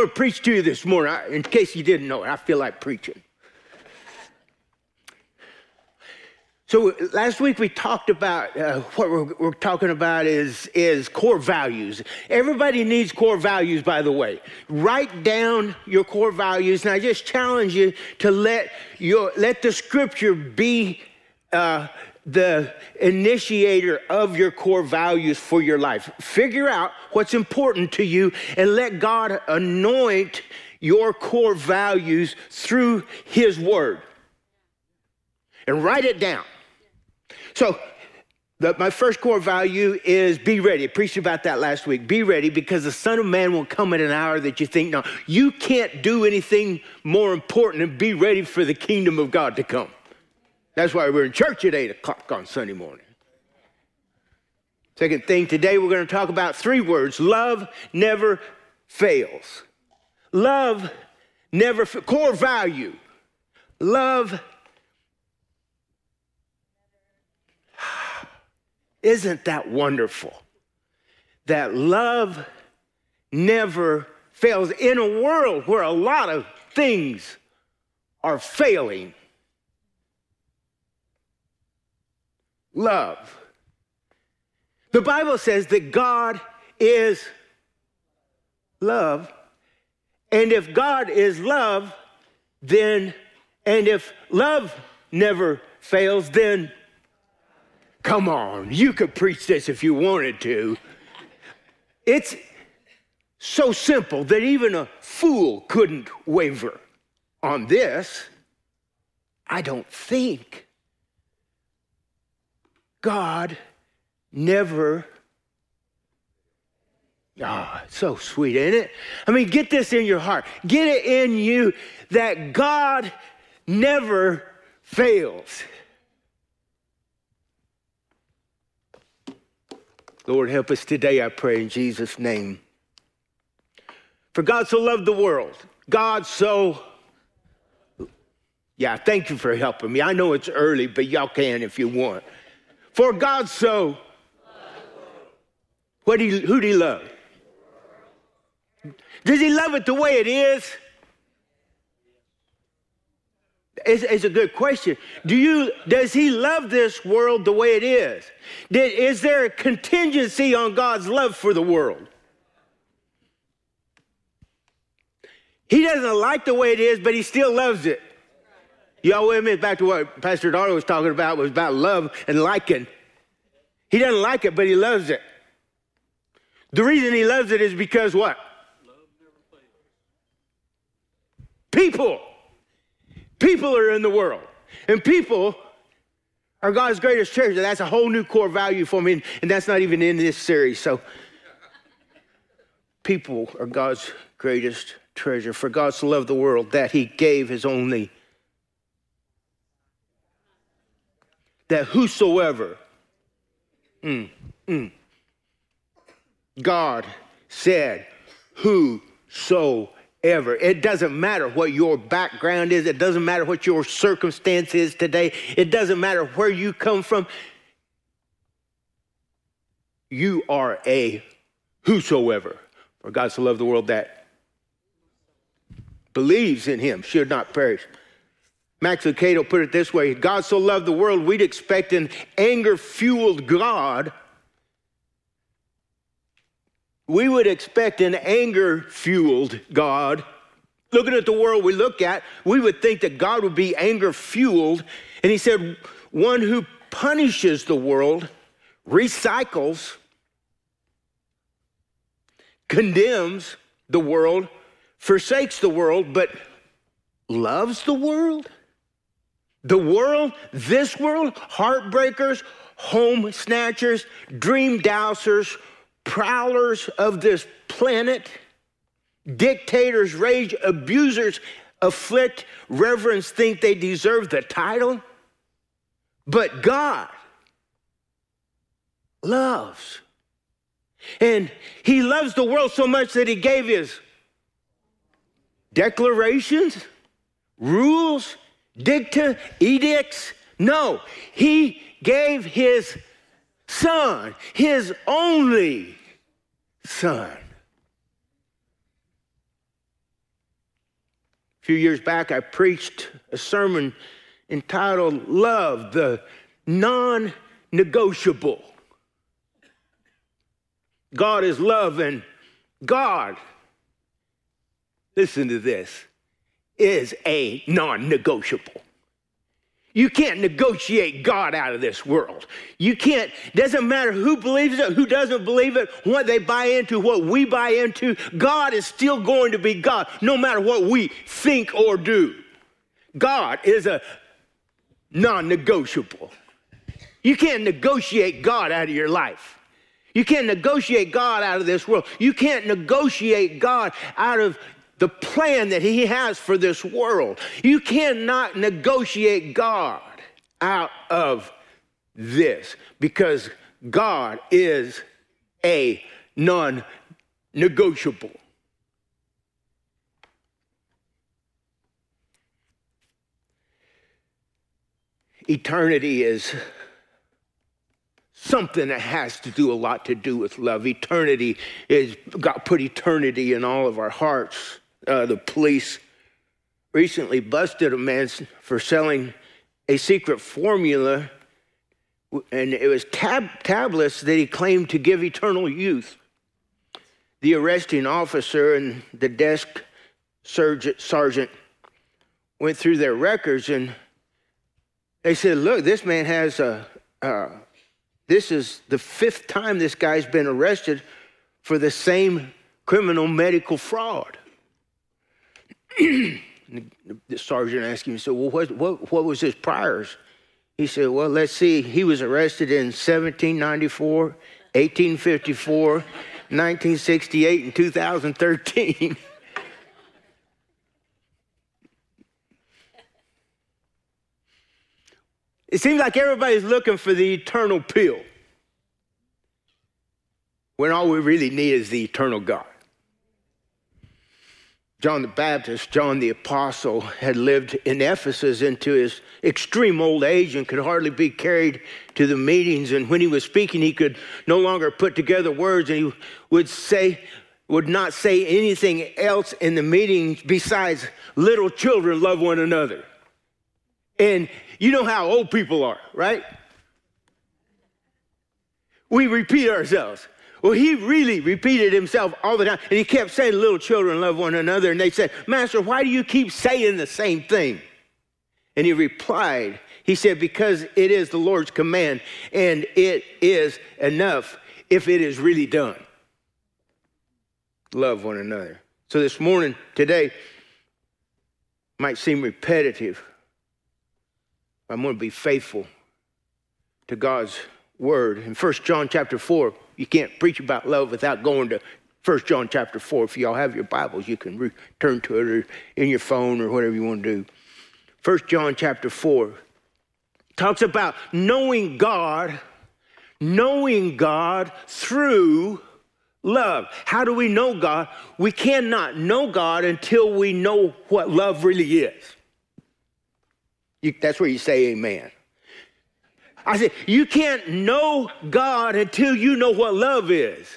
going to preach to you this morning. In case you didn't know it, I feel like preaching. So last week we talked about uh, what we're, we're, talking about is is core values. Everybody needs core values, by the way. Write down your core values, and I just challenge you to let your let the scripture be uh, the initiator of your core values for your life. Figure out what's important to you, and let God anoint your core values through His Word, and write it down. So, the, my first core value is be ready. I preached about that last week. Be ready because the Son of Man will come at an hour that you think, no, you can't do anything more important than be ready for the kingdom of God to come. That's why we're in church at 8 o'clock on Sunday morning. Second thing, today we're going to talk about three words love never fails. Love never, core value. Love Isn't that wonderful? That love never fails. In a world where a lot of things are failing, love. The Bible says that God is love. And if God is love, then, and if love never fails, then Come on, you could preach this if you wanted to. It's so simple that even a fool couldn't waver on this. I don't think God never. Ah, oh, so sweet, ain't it? I mean, get this in your heart. Get it in you that God never fails. Lord, help us today, I pray, in Jesus' name. For God so loved the world. God so. Yeah, thank you for helping me. I know it's early, but y'all can if you want. For God so. What you, who do he love? Does he love it the way it is? It's, it's, a good question. Do you, does he love this world the way it is? Did, is there a contingency on God's love for the world? He doesn't like the way it is, but he still loves it. Y'all with me? Back to what Pastor Darrell was talking about was about love and liking. He doesn't like it, but he loves it. The reason he loves it is because what? People. People are in the world, and people are God's greatest treasure. That's a whole new core value for me, and that's not even in this series. So, people are God's greatest treasure. For God so loved the world that he gave his only, that whosoever, mm, mm, God said, whosoever. It doesn't matter what your background is, it doesn't matter what your circumstance is today, it doesn't matter where you come from. You are a whosoever. For God so loved the world that believes in him should not perish. Max Lucado put it this way God so loved the world, we'd expect an anger fueled God we would expect an anger fueled God. Looking at the world we look at, we would think that God would be anger fueled. And he said, one who punishes the world, recycles, condemns the world, forsakes the world, but loves the world? The world, this world, heartbreakers, home snatchers, dream dousers, prowlers of this planet, dictators rage, abusers afflict, reverends think they deserve the title. But God loves. And He loves the world so much that He gave His declarations, rules, dicta, edicts. No, He gave His son, his only son. A few years back, I preached a sermon entitled Love, the Non Negotiable. God is love, and God, listen to this, is a non negotiable. You can't negotiate God out of this world. You can't, doesn't matter who believes it, who doesn't believe it, what they buy into, what we buy into, God is still going to be God, no matter what we think or do. God is a non negotiable. You can't negotiate God out of your life. You can't negotiate God out of this world. You can't negotiate God out of the plan that He has for this world. You cannot negotiate God out of this because God is a non negotiable. Eternity is something that has to do a lot to do with love. Eternity is God put eternity in all of our hearts uh, the police recently busted a man for selling a secret formula, and it was tab- tablets that he claimed to give eternal youth. The arresting officer and the desk sergeant went through their records and they said, Look, this man has a, uh, this is the fifth time this guy's been arrested for the same criminal medical fraud the sergeant asked him, so well, what, what, what was his priors? He said, well, let's see. He was arrested in 1794, 1854, 1968, and 2013. it seems like everybody's looking for the eternal pill when all we really need is the eternal God. John the Baptist, John the Apostle, had lived in Ephesus into his extreme old age and could hardly be carried to the meetings. And when he was speaking, he could no longer put together words and he would say, would not say anything else in the meetings besides little children love one another. And you know how old people are, right? We repeat ourselves. Well, he really repeated himself all the time. And he kept saying, Little children love one another. And they said, Master, why do you keep saying the same thing? And he replied, He said, Because it is the Lord's command, and it is enough if it is really done. Love one another. So this morning, today, might seem repetitive. I'm going to be faithful to God's word. In 1 John chapter 4, you can't preach about love without going to 1 John chapter 4. If y'all have your Bibles, you can return to it or in your phone or whatever you want to do. 1 John chapter 4 talks about knowing God, knowing God through love. How do we know God? We cannot know God until we know what love really is. You, that's where you say amen. I said, you can't know God until you know what love is.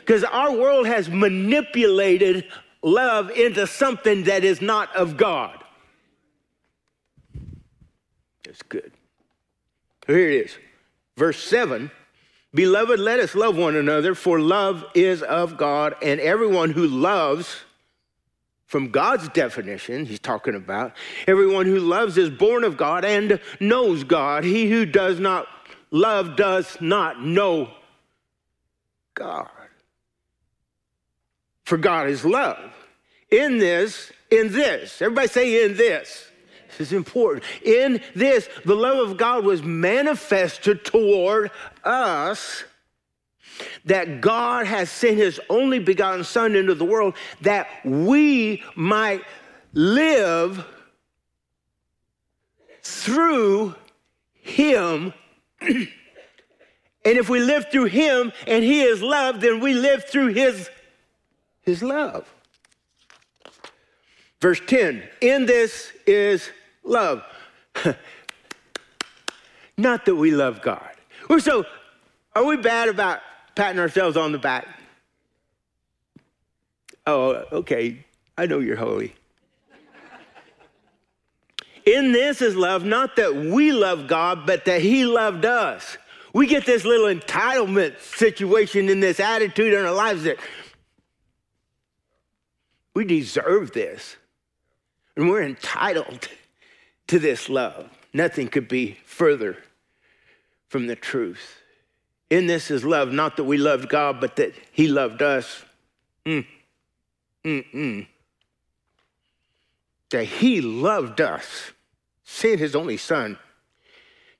Because our world has manipulated love into something that is not of God. That's good. Here it is. Verse 7 Beloved, let us love one another, for love is of God, and everyone who loves from God's definition, he's talking about everyone who loves is born of God and knows God. He who does not love does not know God. For God is love. In this, in this, everybody say in this. This is important. In this, the love of God was manifested toward us that God has sent his only begotten Son into the world that we might live through him. and if we live through him and he is love, then we live through his, his love. Verse 10 In this is love. Not that we love God. We're so, are we bad about patting ourselves on the back. Oh, okay. I know you're holy. In this is love, not that we love God, but that He loved us. We get this little entitlement situation in this attitude in our lives that we deserve this. And we're entitled to this love. Nothing could be further from the truth. In this is love, not that we loved God, but that He loved us. Mm. Mm-mm. That He loved us, sent His only Son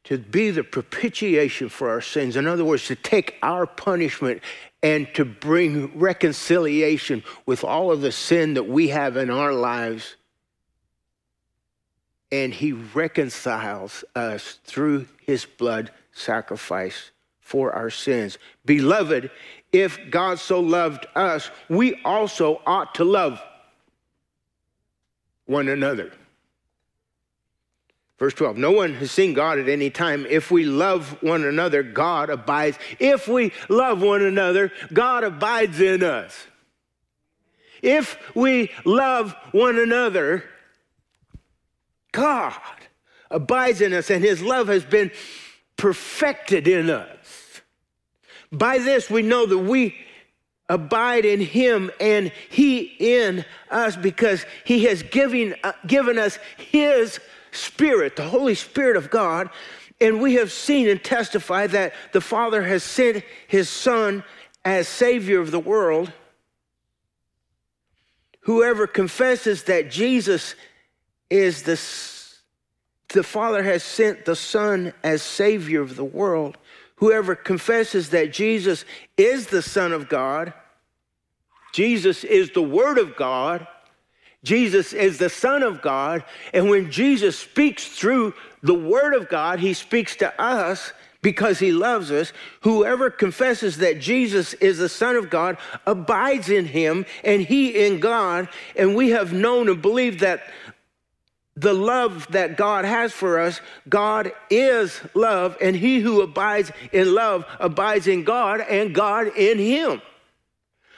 to be the propitiation for our sins. In other words, to take our punishment and to bring reconciliation with all of the sin that we have in our lives. And he reconciles us through his blood sacrifice for our sins. Beloved, if God so loved us, we also ought to love one another. Verse 12 No one has seen God at any time. If we love one another, God abides. If we love one another, God abides in us. If we love one another, God abides in us, and his love has been perfected in us. By this, we know that we abide in him and he in us because he has given, uh, given us his Spirit, the Holy Spirit of God. And we have seen and testified that the Father has sent his Son as Savior of the world. Whoever confesses that Jesus is the, the Father has sent the Son as Savior of the world. Whoever confesses that Jesus is the Son of God, Jesus is the Word of God, Jesus is the Son of God. And when Jesus speaks through the Word of God, he speaks to us because he loves us. Whoever confesses that Jesus is the Son of God abides in him and he in God. And we have known and believed that the love that God has for us, God is love, and he who abides in love abides in God and God in him.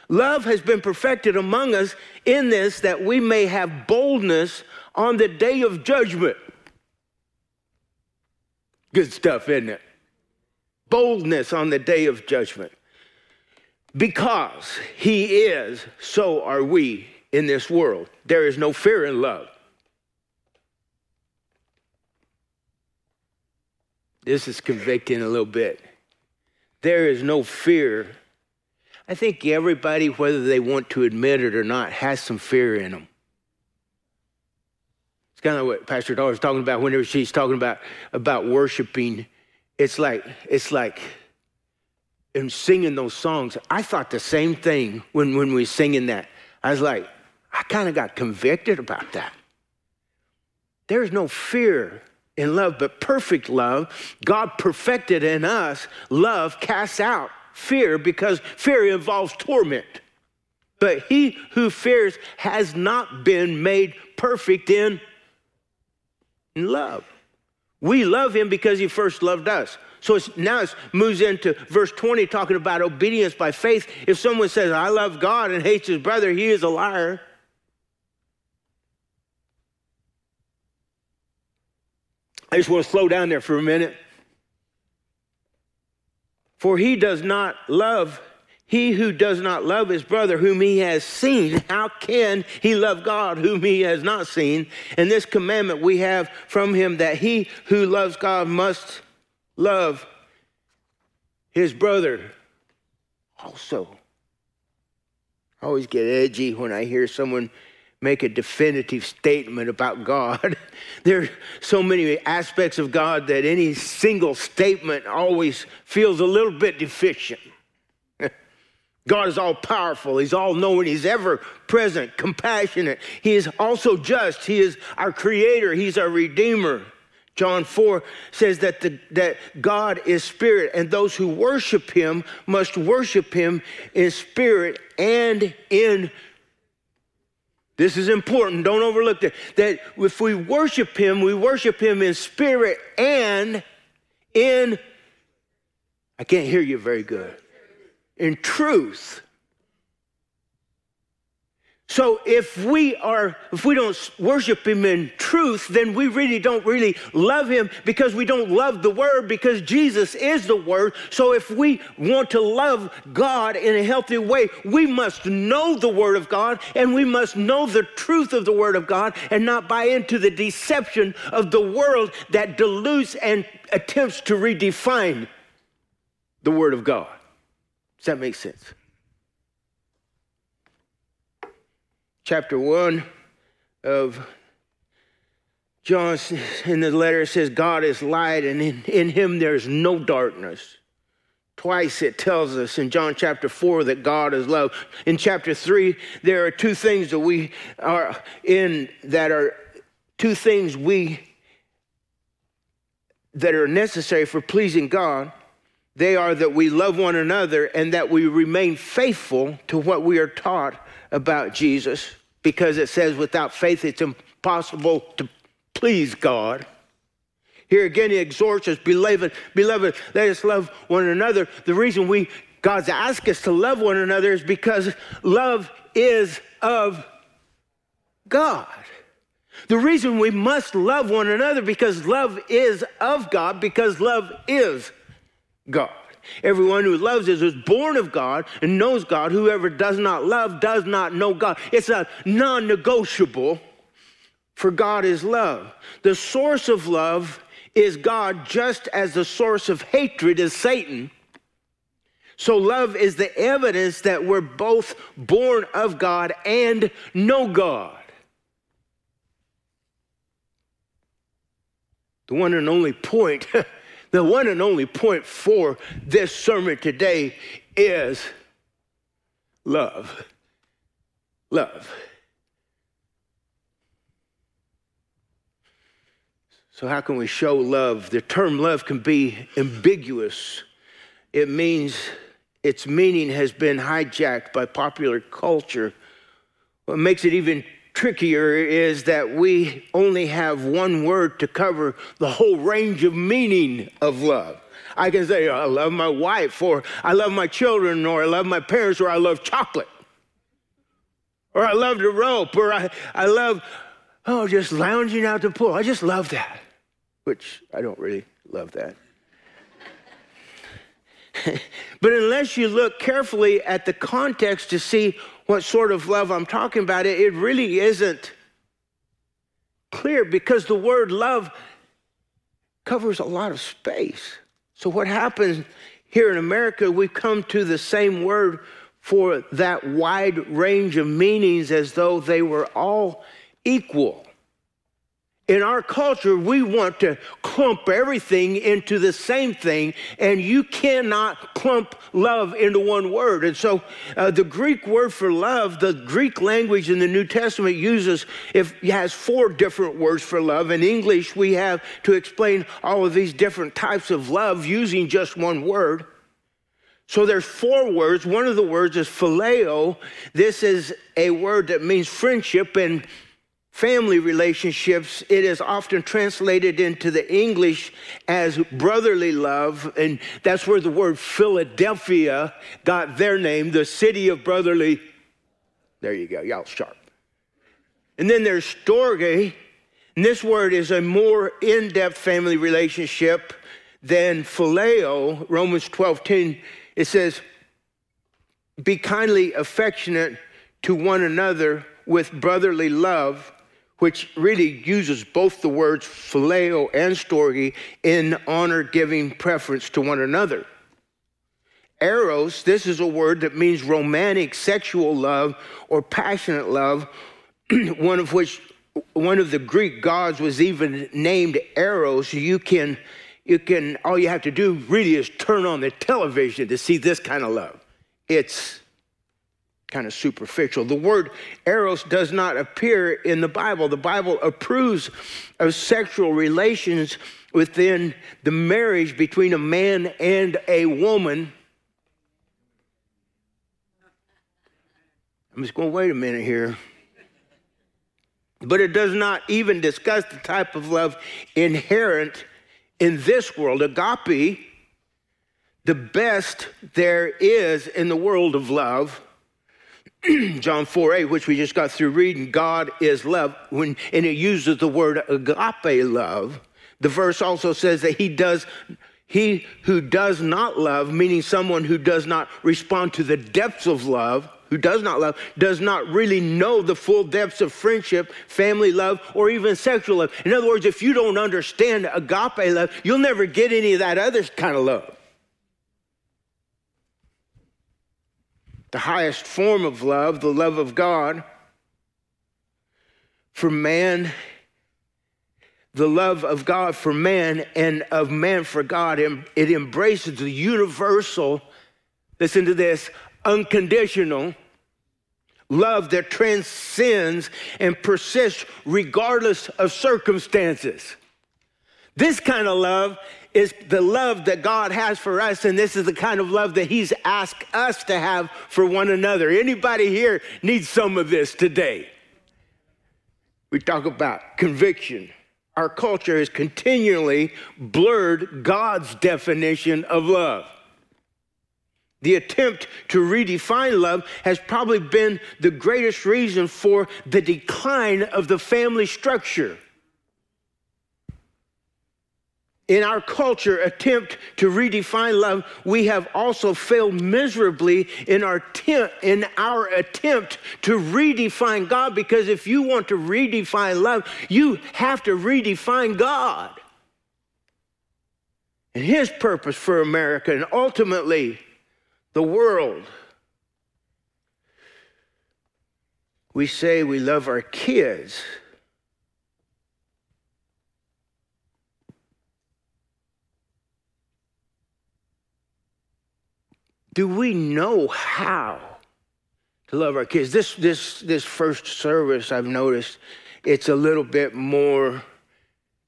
Love has been perfected among us in this that we may have boldness on the day of judgment. Good stuff, isn't it? Boldness on the day of judgment. Because he is, so are we in this world. There is no fear in love. This is convicting a little bit. There is no fear I think everybody, whether they want to admit it or not, has some fear in them. It's kind of what Pastor Dollar talking about whenever she's talking about, about worshiping. It's like, it's like, in singing those songs, I thought the same thing when, when we were singing that. I was like, I kind of got convicted about that. There's no fear in love, but perfect love, God perfected in us, love casts out fear because fear involves torment. But he who fears has not been made perfect in, in love. We love him because he first loved us. So it's, now it moves into verse 20, talking about obedience by faith. If someone says, I love God and hates his brother, he is a liar. I just want to slow down there for a minute. For he does not love, he who does not love his brother whom he has seen, how can he love God whom he has not seen? And this commandment we have from him that he who loves God must love his brother also. I always get edgy when I hear someone make a definitive statement about God. there are so many aspects of God that any single statement always feels a little bit deficient. God is all powerful. He's all knowing. He's ever present, compassionate. He is also just. He is our creator. He's our redeemer. John 4 says that, the, that God is spirit, and those who worship him must worship him in spirit and in this is important. Don't overlook that. That if we worship Him, we worship Him in spirit and in, I can't hear you very good, in truth. So if we are if we don't worship him in truth, then we really don't really love him because we don't love the word because Jesus is the word. So if we want to love God in a healthy way, we must know the word of God and we must know the truth of the word of God and not buy into the deception of the world that dilutes and attempts to redefine the word of God. Does that make sense? Chapter 1 of John in the letter says, God is light, and in, in him there's no darkness. Twice it tells us in John chapter 4 that God is love. In chapter 3, there are two things that we are in that are two things we that are necessary for pleasing God. They are that we love one another and that we remain faithful to what we are taught about Jesus because it says without faith it's impossible to please God. Here again, he exhorts us, beloved, beloved, let us love one another. The reason we God's asked us to love one another is because love is of God. The reason we must love one another because love is of God, because love is God. Everyone who loves is, is born of God and knows God. Whoever does not love does not know God. It's a non negotiable, for God is love. The source of love is God, just as the source of hatred is Satan. So, love is the evidence that we're both born of God and know God. The one and only point The one and only point for this sermon today is love. Love. So, how can we show love? The term love can be ambiguous. It means its meaning has been hijacked by popular culture. What makes it even trickier is that we only have one word to cover the whole range of meaning of love. I can say, I love my wife, or I love my children, or I love my parents, or I love chocolate, or I love the rope, or I, I love, oh, just lounging out the pool. I just love that, which I don't really love that. but unless you look carefully at the context to see what sort of love I'm talking about, it, it really isn't clear because the word love covers a lot of space. So, what happens here in America, we come to the same word for that wide range of meanings as though they were all equal in our culture, we want to clump everything into the same thing, and you cannot clump love into one word. And so, uh, the Greek word for love, the Greek language in the New Testament uses, if has four different words for love. In English, we have to explain all of these different types of love using just one word. So there's four words. One of the words is phileo. This is a word that means friendship, and family relationships, it is often translated into the English as brotherly love. And that's where the word Philadelphia got their name, the city of brotherly. There you go, y'all sharp. And then there's storge. And this word is a more in depth family relationship than phileo. Romans 12 10, it says, Be kindly affectionate to one another with brotherly love which really uses both the words phileo and storge in honor giving preference to one another. Eros, this is a word that means romantic sexual love or passionate love, one of which one of the Greek gods was even named Eros. You can you can all you have to do really is turn on the television to see this kind of love. It's kind of superficial. The word eros does not appear in the Bible. The Bible approves of sexual relations within the marriage between a man and a woman. I'm just going to wait a minute here. But it does not even discuss the type of love inherent in this world. Agape, the best there is in the world of love John 4 8, which we just got through reading, God is love, when, and it uses the word agape love. The verse also says that he does, he who does not love, meaning someone who does not respond to the depths of love, who does not love, does not really know the full depths of friendship, family love, or even sexual love. In other words, if you don't understand agape love, you'll never get any of that other kind of love. The highest form of love, the love of God. For man, the love of God for man and of man for God, it embraces the universal, listen to this, unconditional love that transcends and persists regardless of circumstances. This kind of love is the love that God has for us, and this is the kind of love that He's asked us to have for one another. Anybody here needs some of this today? We talk about conviction. Our culture has continually blurred God's definition of love. The attempt to redefine love has probably been the greatest reason for the decline of the family structure in our culture attempt to redefine love, we have also failed miserably in our, in our attempt to redefine God because if you want to redefine love, you have to redefine God and His purpose for America and ultimately the world. We say we love our kids. Do we know how to love our kids? This, this, this first service, I've noticed, it's a little bit more,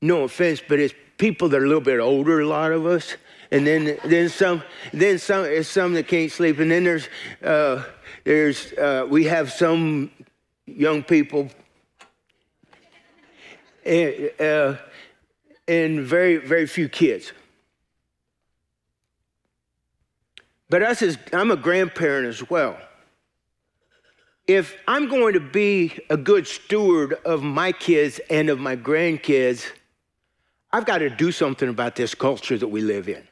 no offense, but it's people that are a little bit older, a lot of us. And then, then some, then some, it's some that can't sleep. And then there's, uh, there's, uh, we have some young people and, uh, and very, very few kids. But us as I'm a grandparent as well. If I'm going to be a good steward of my kids and of my grandkids, I've got to do something about this culture that we live in.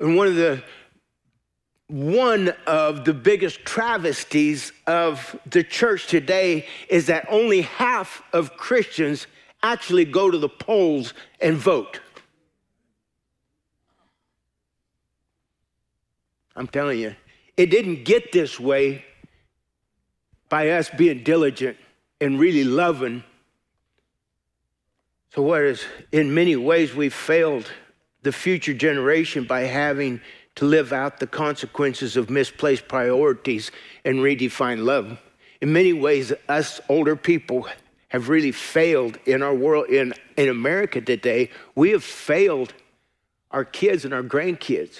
And one of the one of the biggest travesties of the church today is that only half of Christians actually go to the polls and vote. I'm telling you, it didn't get this way by us being diligent and really loving. So, whereas in many ways, we've failed the future generation by having to live out the consequences of misplaced priorities and redefine love. In many ways, us older people have really failed in our world, in, in America today. We have failed our kids and our grandkids.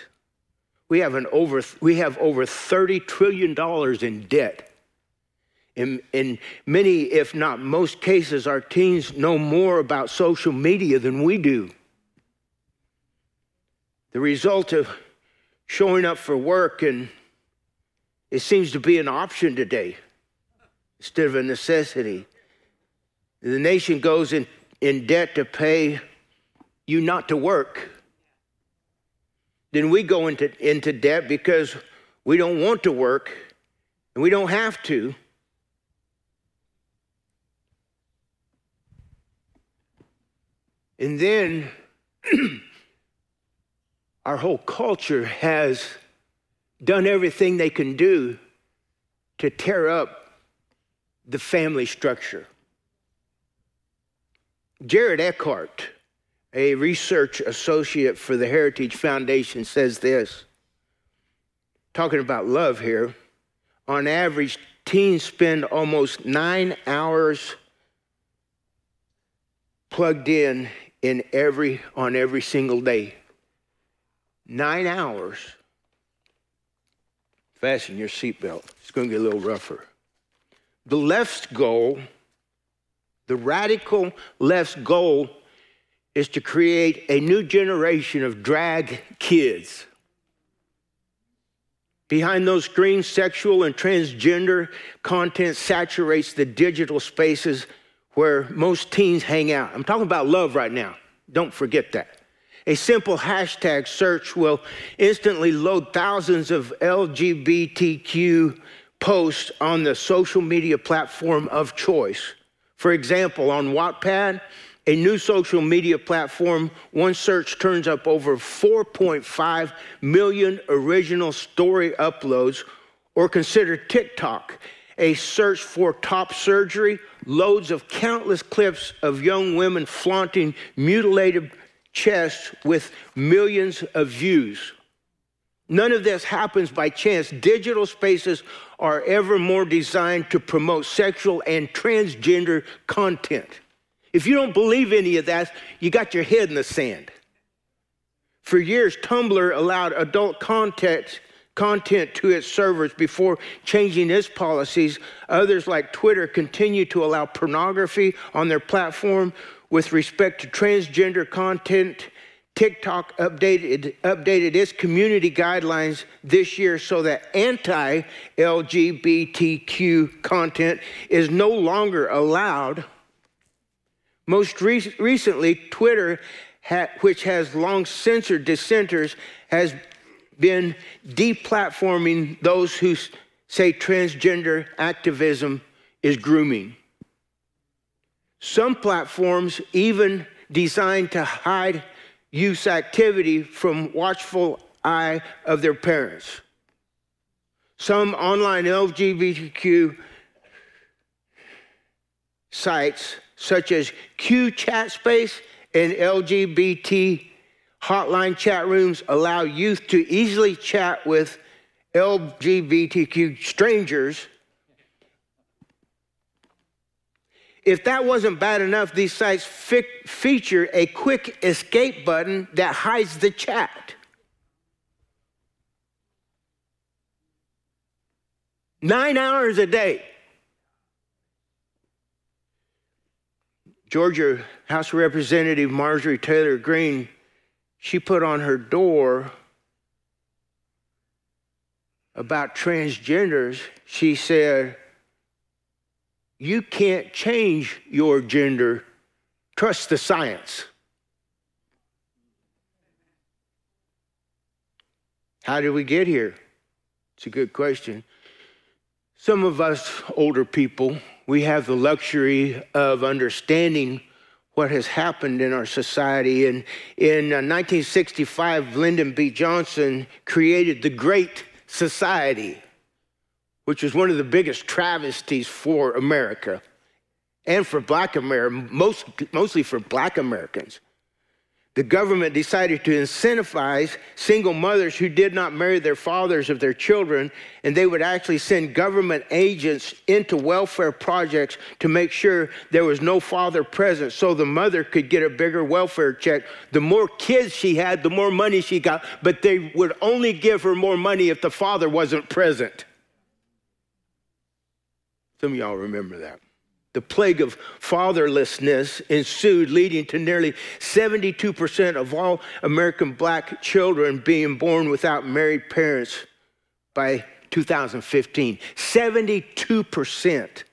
We have, an over, we have over $30 trillion in debt. In, in many, if not most cases, our teens know more about social media than we do. The result of showing up for work and it seems to be an option today instead of a necessity. The nation goes in, in debt to pay you not to work then we go into, into debt because we don't want to work and we don't have to. And then our whole culture has done everything they can do to tear up the family structure. Jared Eckert a research associate for the Heritage Foundation, says this talking about love here. On average, teens spend almost nine hours plugged in in every on every single day. Nine hours. Fasten your seatbelt. It's going to get a little rougher. The left's goal, the radical left's goal is to create a new generation of drag kids. Behind those screens, sexual and transgender content saturates the digital spaces where most teens hang out. I'm talking about love right now. Don't forget that. A simple hashtag search will instantly load thousands of LGBTQ posts on the social media platform of choice. For example, on Wattpad, a new social media platform, one search turns up over 4.5 million original story uploads, or consider TikTok, a search for top surgery, loads of countless clips of young women flaunting mutilated chests with millions of views. None of this happens by chance. Digital spaces are ever more designed to promote sexual and transgender content. If you don't believe any of that, you got your head in the sand. For years, Tumblr allowed adult content, content to its servers before changing its policies. Others, like Twitter, continue to allow pornography on their platform, with respect to transgender content, TikTok updated, updated its community guidelines this year so that anti LGBTQ content is no longer allowed. Most re- recently, Twitter, ha- which has long censored dissenters, has been deplatforming those who say transgender activism is grooming. Some platforms even designed to hide youth activity from watchful eye of their parents. Some online LGBTQ sites, such as Q Chat Space and LGBT hotline chat rooms, allow youth to easily chat with LGBTQ strangers If that wasn't bad enough, these sites fi- feature a quick escape button that hides the chat. Nine hours a day. Georgia House Representative Marjorie Taylor Greene, she put on her door about transgenders, she said, you can't change your gender. Trust the science. How did we get here? It's a good question. Some of us older people, we have the luxury of understanding what has happened in our society. And in 1965, uh, Lyndon B. Johnson created the Great Society which was one of the biggest travesties for America and for black America, most, mostly for black Americans. The government decided to incentivize single mothers who did not marry their fathers of their children, and they would actually send government agents into welfare projects to make sure there was no father present so the mother could get a bigger welfare check. The more kids she had, the more money she got, but they would only give her more money if the father wasn't present. Some of y'all remember that. The plague of fatherlessness ensued, leading to nearly 72% of all American black children being born without married parents by 2015. 72%.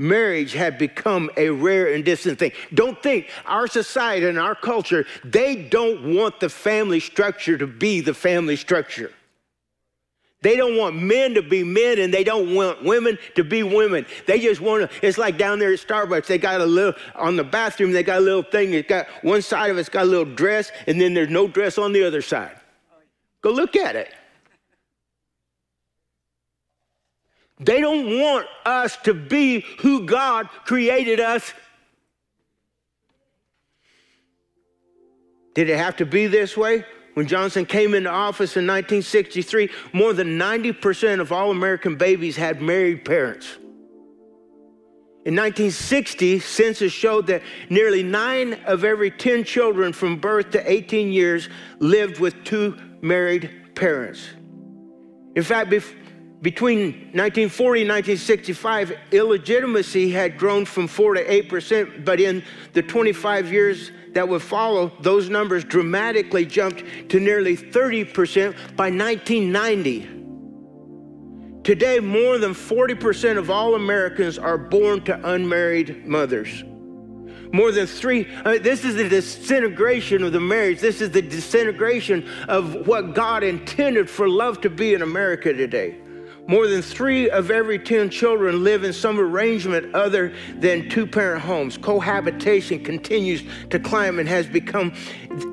Marriage had become a rare and distant thing. Don't think our society and our culture, they don't want the family structure to be the family structure. They don't want men to be men and they don't want women to be women. They just want to, it's like down there at Starbucks. They got a little, on the bathroom, they got a little thing. It's got one side of it's got a little dress and then there's no dress on the other side. Go look at it. They don't want us to be who God created us. Did it have to be this way? When Johnson came into office in 1963, more than 90% of all American babies had married parents. In 1960, census showed that nearly nine of every 10 children from birth to 18 years lived with two married parents. In fact, between 1940 and 1965, illegitimacy had grown from 4 to 8%, but in the 25 years that would follow, those numbers dramatically jumped to nearly 30% by 1990. Today, more than 40% of all Americans are born to unmarried mothers. More than three, I mean, this is the disintegration of the marriage. This is the disintegration of what God intended for love to be in America today. More than three of every 10 children live in some arrangement other than two parent homes. Cohabitation continues to climb and has become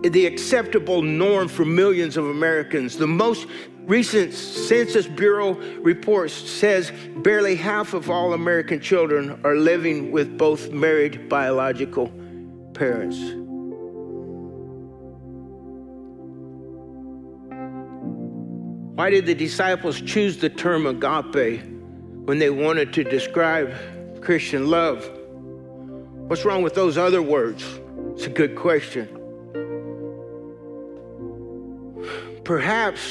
the acceptable norm for millions of Americans. The most recent Census Bureau report says barely half of all American children are living with both married biological parents. Why did the disciples choose the term agape when they wanted to describe Christian love? What's wrong with those other words? It's a good question. Perhaps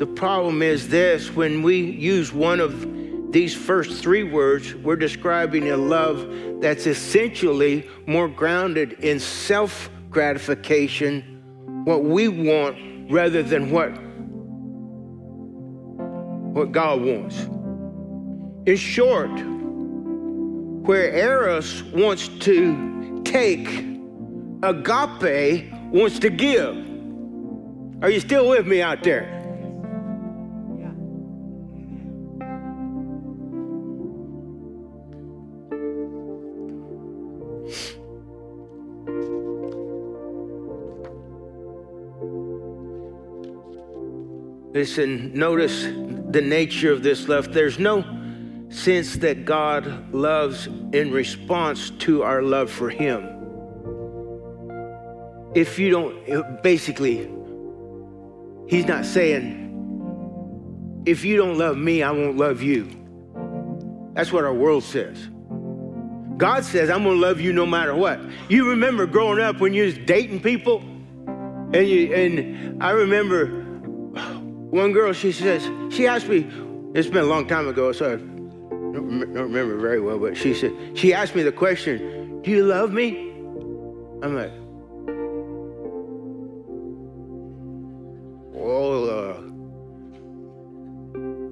the problem is this when we use one of these first three words, we're describing a love that's essentially more grounded in self gratification, what we want rather than what what God wants. In short, where Eros wants to take, agape wants to give. Are you still with me out there? Listen, notice the nature of this love. There's no sense that God loves in response to our love for Him. If you don't, basically, He's not saying, if you don't love me, I won't love you. That's what our world says. God says, I'm gonna love you no matter what. You remember growing up when you was dating people? And you and I remember one girl, she says, she asked me, it's been a long time ago, so I don't, remember very well, but she said, she asked me the question, Do you love me? I'm like, Well, uh,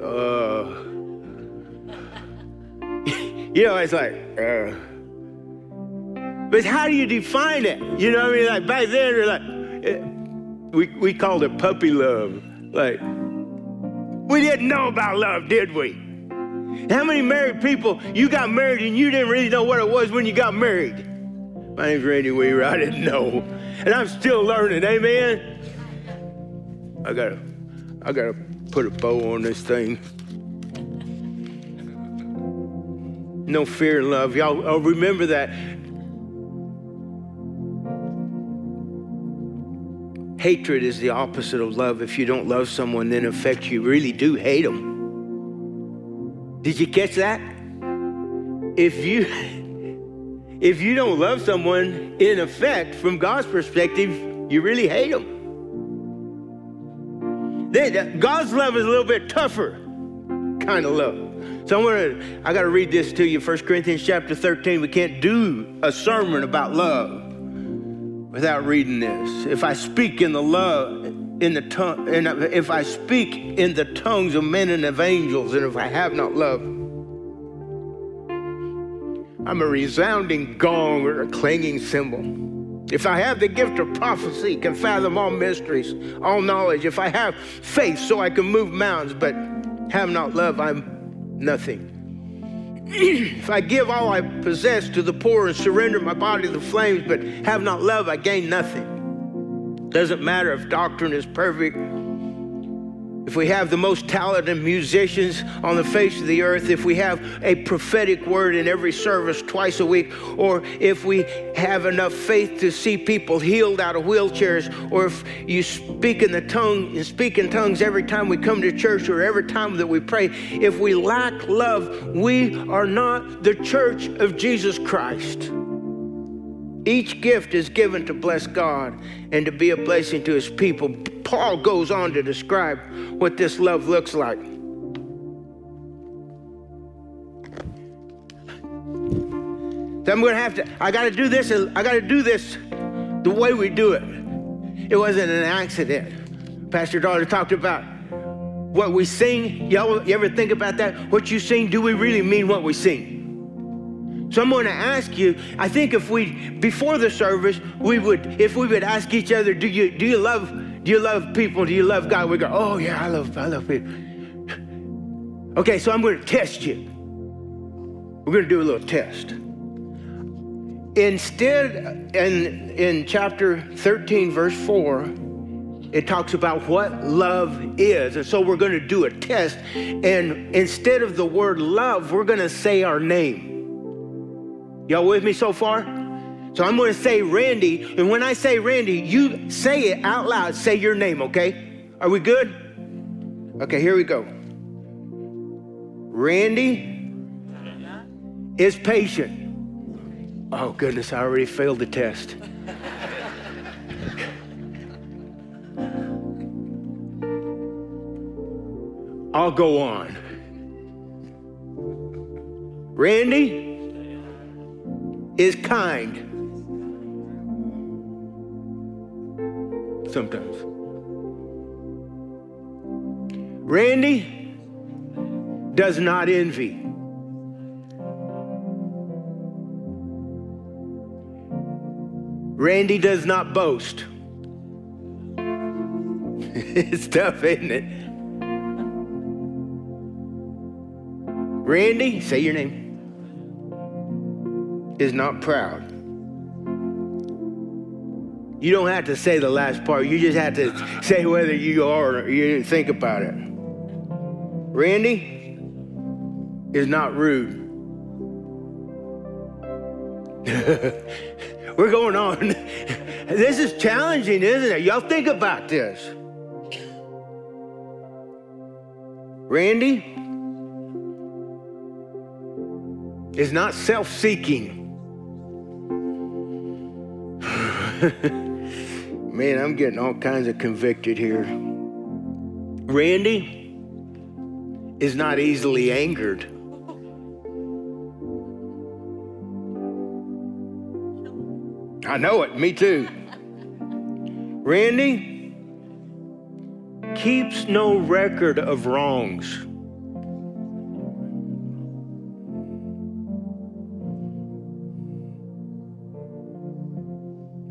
uh, you know, it's like, uh, but how do you define it? You know what I mean? Like back then, like, eh, we, we called it puppy love. Like, we didn't know about love, did we? How many married people, you got married and you didn't really know what it was when you got married? My name's Randy Weaver. I didn't know. And I'm still learning. Amen. I gotta, I gotta put a bow on this thing. No fear in love. Y'all oh, remember that Hatred is the opposite of love. If you don't love someone, then in effect you really do hate them. Did you catch that? If you if you don't love someone, in effect, from God's perspective, you really hate them. God's love is a little bit tougher kind of love. So I'm gonna, I gotta read this to you, 1 Corinthians chapter 13. We can't do a sermon about love without reading this. If I speak in the love, in the tongue, and if I speak in the tongues of men and of angels, and if I have not love, I'm a resounding gong or a clanging cymbal. If I have the gift of prophecy, can fathom all mysteries, all knowledge, if I have faith so I can move mountains, but have not love, I'm nothing. If I give all I possess to the poor and surrender my body to the flames, but have not love, I gain nothing. Doesn't matter if doctrine is perfect, if we have the most talented musicians on the face of the earth, if we have a prophetic word in every service twice a week, or if we have enough faith to see people healed out of wheelchairs, or if you speak in the tongue and speak in tongues every time we come to church or every time that we pray, if we lack love, we are not the church of Jesus Christ. Each gift is given to bless God and to be a blessing to his people. Paul goes on to describe what this love looks like. So I'm to have to, I got to do this, I got to do this the way we do it. It wasn't an accident. Pastor Dollar talked about what we sing, y'all you ever think about that? What you sing, do we really mean what we sing? So I'm going to ask you, I think if we before the service, we would if we would ask each other, do you do you love do you love people? Do you love God? We go, "Oh yeah, I love I love people." Okay, so I'm going to test you. We're going to do a little test. Instead in in chapter 13 verse 4, it talks about what love is. And so we're going to do a test. And instead of the word love, we're going to say our name. Y'all with me so far? So I'm going to say Randy. And when I say Randy, you say it out loud. Say your name, okay? Are we good? Okay, here we go. Randy is patient. Oh, goodness, I already failed the test. I'll go on. Randy is kind. Sometimes. Randy does not envy. Randy does not boast. it's tough, isn't it? Randy, say your name, is not proud. You don't have to say the last part. You just have to say whether you are or you didn't think about it. Randy is not rude. We're going on. this is challenging, isn't it? Y'all think about this. Randy is not self seeking. Man, I'm getting all kinds of convicted here. Randy is not easily angered. I know it, me too. Randy keeps no record of wrongs.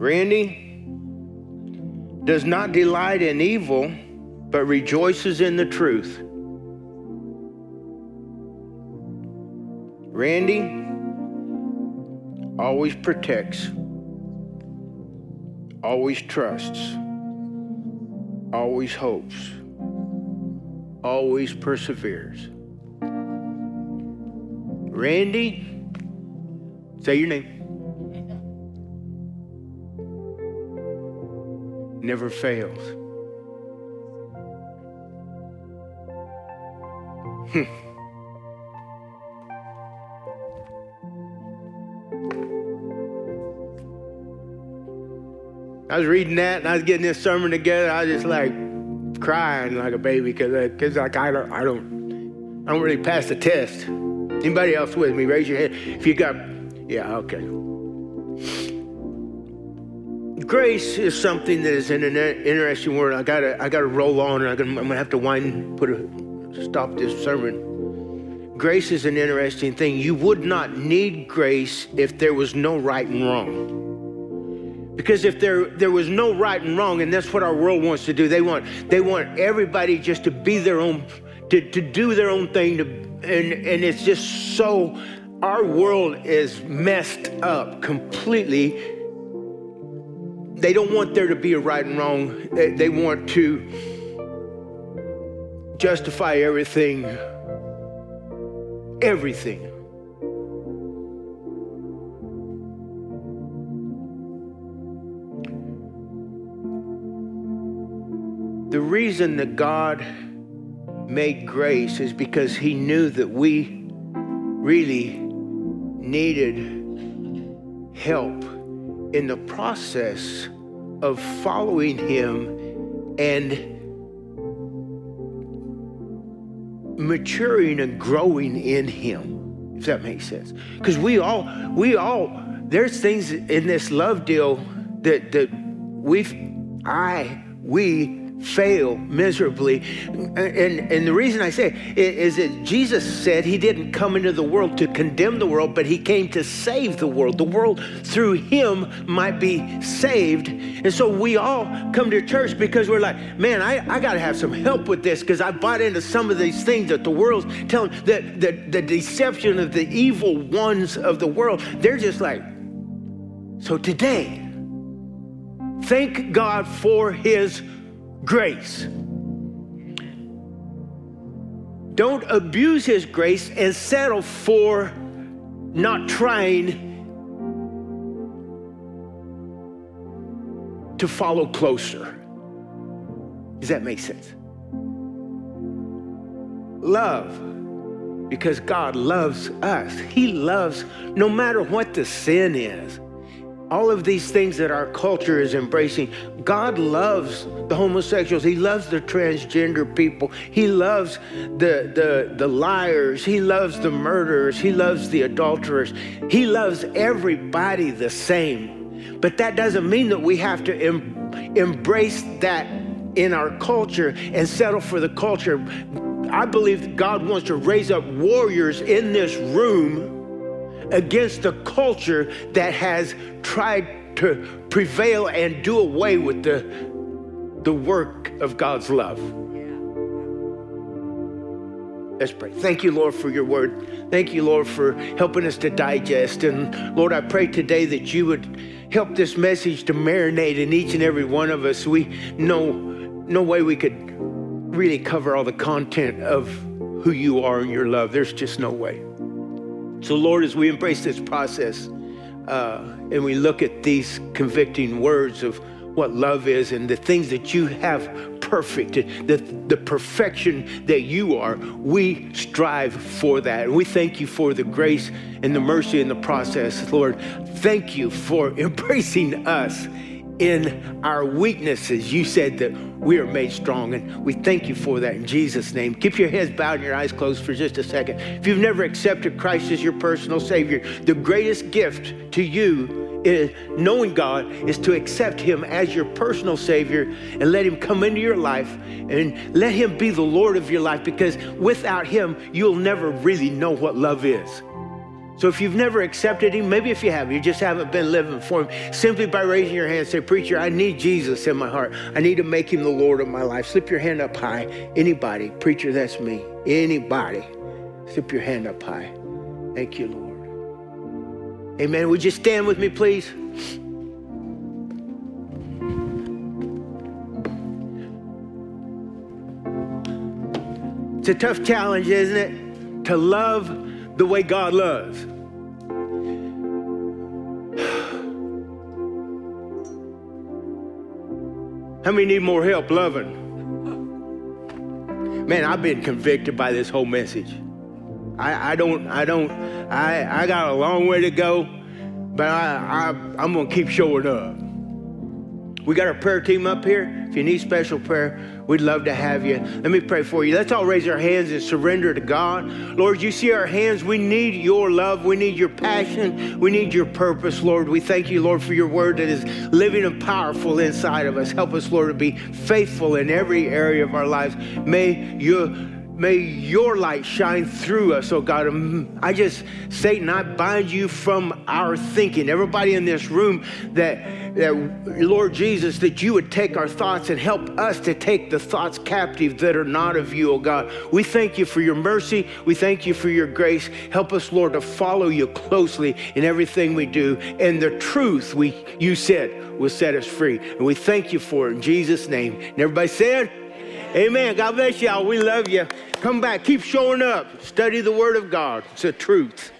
Randy does not delight in evil, but rejoices in the truth. Randy always protects, always trusts, always hopes, always perseveres. Randy, say your name. Never fails. Hmm. I was reading that and I was getting this sermon together. I was just like crying like a baby because because like I don't I don't I don't really pass the test. Anybody else with me? Raise your hand if you got. Yeah, okay grace is something that is an interesting word. I gotta, I gotta roll on, and I'm gonna have to wind, put a stop this sermon. Grace is an interesting thing. You would not need grace if there was no right and wrong. Because if there there was no right and wrong, and that's what our world wants to do, they want they want everybody just to be their own, to, to do their own thing, to, and and it's just so. Our world is messed up completely they don't want there to be a right and wrong. They, they want to justify everything. Everything. The reason that God made grace is because He knew that we really needed help in the process of following him and maturing and growing in him if that makes sense. Because we all we all there's things in this love deal that that we've i we fail miserably. And, and the reason I say is that Jesus said he didn't come into the world to condemn the world, but he came to save the world. The world through him might be saved. And so we all come to church because we're like, man, I, I got to have some help with this because I bought into some of these things that the world's telling, that the, the deception of the evil ones of the world, they're just like, so today, thank God for his grace. Don't abuse his grace and settle for not trying to follow closer. Does that make sense? Love, because God loves us. He loves no matter what the sin is all of these things that our culture is embracing. God loves the homosexuals. He loves the transgender people. He loves the, the, the liars. He loves the murderers. He loves the adulterers. He loves everybody the same. But that doesn't mean that we have to em- embrace that in our culture and settle for the culture. I believe God wants to raise up warriors in this room against a culture that has tried to prevail and do away with the, the work of God's love. Let's pray. Thank you, Lord, for your word. Thank you, Lord, for helping us to digest. And Lord, I pray today that you would help this message to marinate in each and every one of us. We know no way we could really cover all the content of who you are and your love. There's just no way. So, Lord, as we embrace this process uh, and we look at these convicting words of what love is and the things that you have perfect, the, the perfection that you are, we strive for that. And we thank you for the grace and the mercy in the process, Lord. Thank you for embracing us in our weaknesses. You said that we are made strong, and we thank you for that in Jesus' name. Keep your heads bowed and your eyes closed for just a second. If you've never accepted Christ as your personal Savior, the greatest gift to you is knowing God is to accept Him as your personal Savior and let Him come into your life and let Him be the Lord of your life because without Him, you'll never really know what love is. So if you've never accepted him, maybe if you have, you just haven't been living for him, simply by raising your hand, say, Preacher, I need Jesus in my heart. I need to make him the Lord of my life. Slip your hand up high. Anybody, preacher, that's me. Anybody, slip your hand up high. Thank you, Lord. Amen. Would you stand with me, please? It's a tough challenge, isn't it? To love the way God loves. How many need more help loving? Man, I've been convicted by this whole message. I, I don't, I don't, I, I got a long way to go, but I, I, I'm gonna keep showing up. We got our prayer team up here. If you need special prayer, we'd love to have you. Let me pray for you. Let's all raise our hands and surrender to God. Lord, you see our hands. We need your love. We need your passion. We need your purpose, Lord. We thank you, Lord, for your word that is living and powerful inside of us. Help us, Lord, to be faithful in every area of our lives. May you May your light shine through us, oh God. Um, I just, Satan, I bind you from our thinking. Everybody in this room, that, that, Lord Jesus, that you would take our thoughts and help us to take the thoughts captive that are not of you, oh God. We thank you for your mercy. We thank you for your grace. Help us, Lord, to follow you closely in everything we do. And the truth we, you said will set us free. And we thank you for it in Jesus' name. And everybody said, Amen. God bless y'all. We love you. Come back. Keep showing up. Study the Word of God. It's a truth.